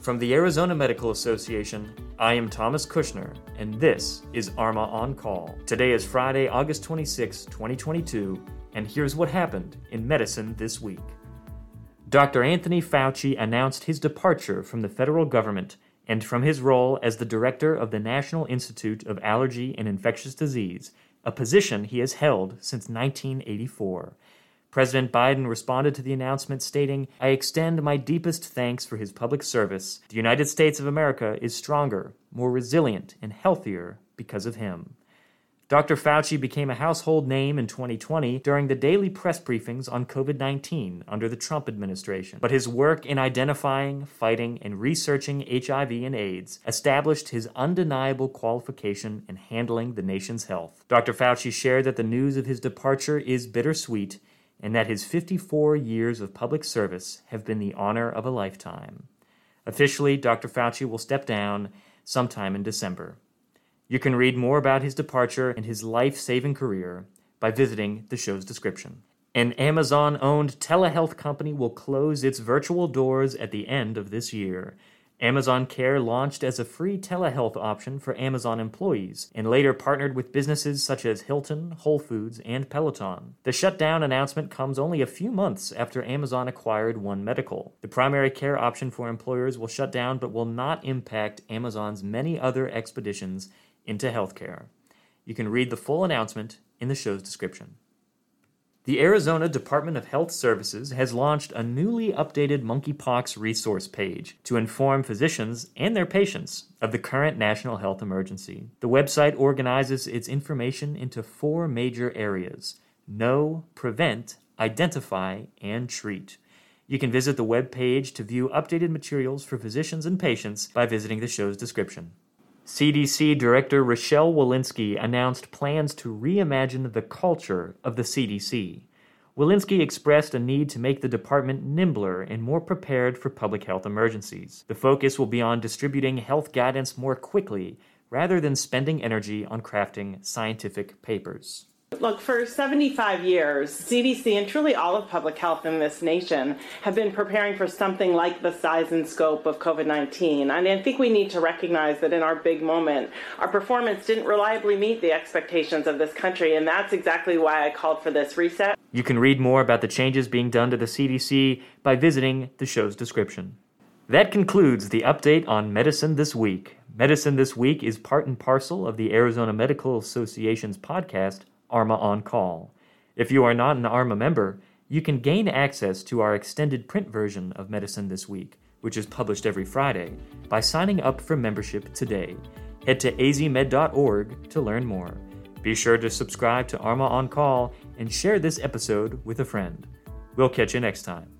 From the Arizona Medical Association, I am Thomas Kushner, and this is ARMA On Call. Today is Friday, August 26, 2022, and here's what happened in medicine this week. Dr. Anthony Fauci announced his departure from the federal government and from his role as the director of the National Institute of Allergy and Infectious Disease, a position he has held since 1984. President Biden responded to the announcement stating, I extend my deepest thanks for his public service. The United States of America is stronger, more resilient, and healthier because of him. Dr. Fauci became a household name in 2020 during the daily press briefings on COVID 19 under the Trump administration. But his work in identifying, fighting, and researching HIV and AIDS established his undeniable qualification in handling the nation's health. Dr. Fauci shared that the news of his departure is bittersweet and that his 54 years of public service have been the honor of a lifetime. Officially, Dr. Fauci will step down sometime in December. You can read more about his departure and his life saving career by visiting the show's description. An Amazon owned telehealth company will close its virtual doors at the end of this year. Amazon Care launched as a free telehealth option for Amazon employees and later partnered with businesses such as Hilton, Whole Foods, and Peloton. The shutdown announcement comes only a few months after Amazon acquired One Medical. The primary care option for employers will shut down but will not impact Amazon's many other expeditions into healthcare. You can read the full announcement in the show's description. The Arizona Department of Health Services has launched a newly updated monkeypox resource page to inform physicians and their patients of the current national health emergency. The website organizes its information into four major areas know, prevent, identify, and treat. You can visit the web page to view updated materials for physicians and patients by visiting the show's description. CDC Director Rochelle Walensky announced plans to reimagine the culture of the CDC. Walensky expressed a need to make the department nimbler and more prepared for public health emergencies. The focus will be on distributing health guidance more quickly rather than spending energy on crafting scientific papers. Look, for 75 years, CDC and truly all of public health in this nation have been preparing for something like the size and scope of COVID 19. And I think we need to recognize that in our big moment, our performance didn't reliably meet the expectations of this country. And that's exactly why I called for this reset. You can read more about the changes being done to the CDC by visiting the show's description. That concludes the update on Medicine This Week. Medicine This Week is part and parcel of the Arizona Medical Association's podcast ARMA On Call. If you are not an ARMA member, you can gain access to our extended print version of Medicine This Week, which is published every Friday, by signing up for membership today. Head to azmed.org to learn more. Be sure to subscribe to ARMA On Call and share this episode with a friend. We'll catch you next time.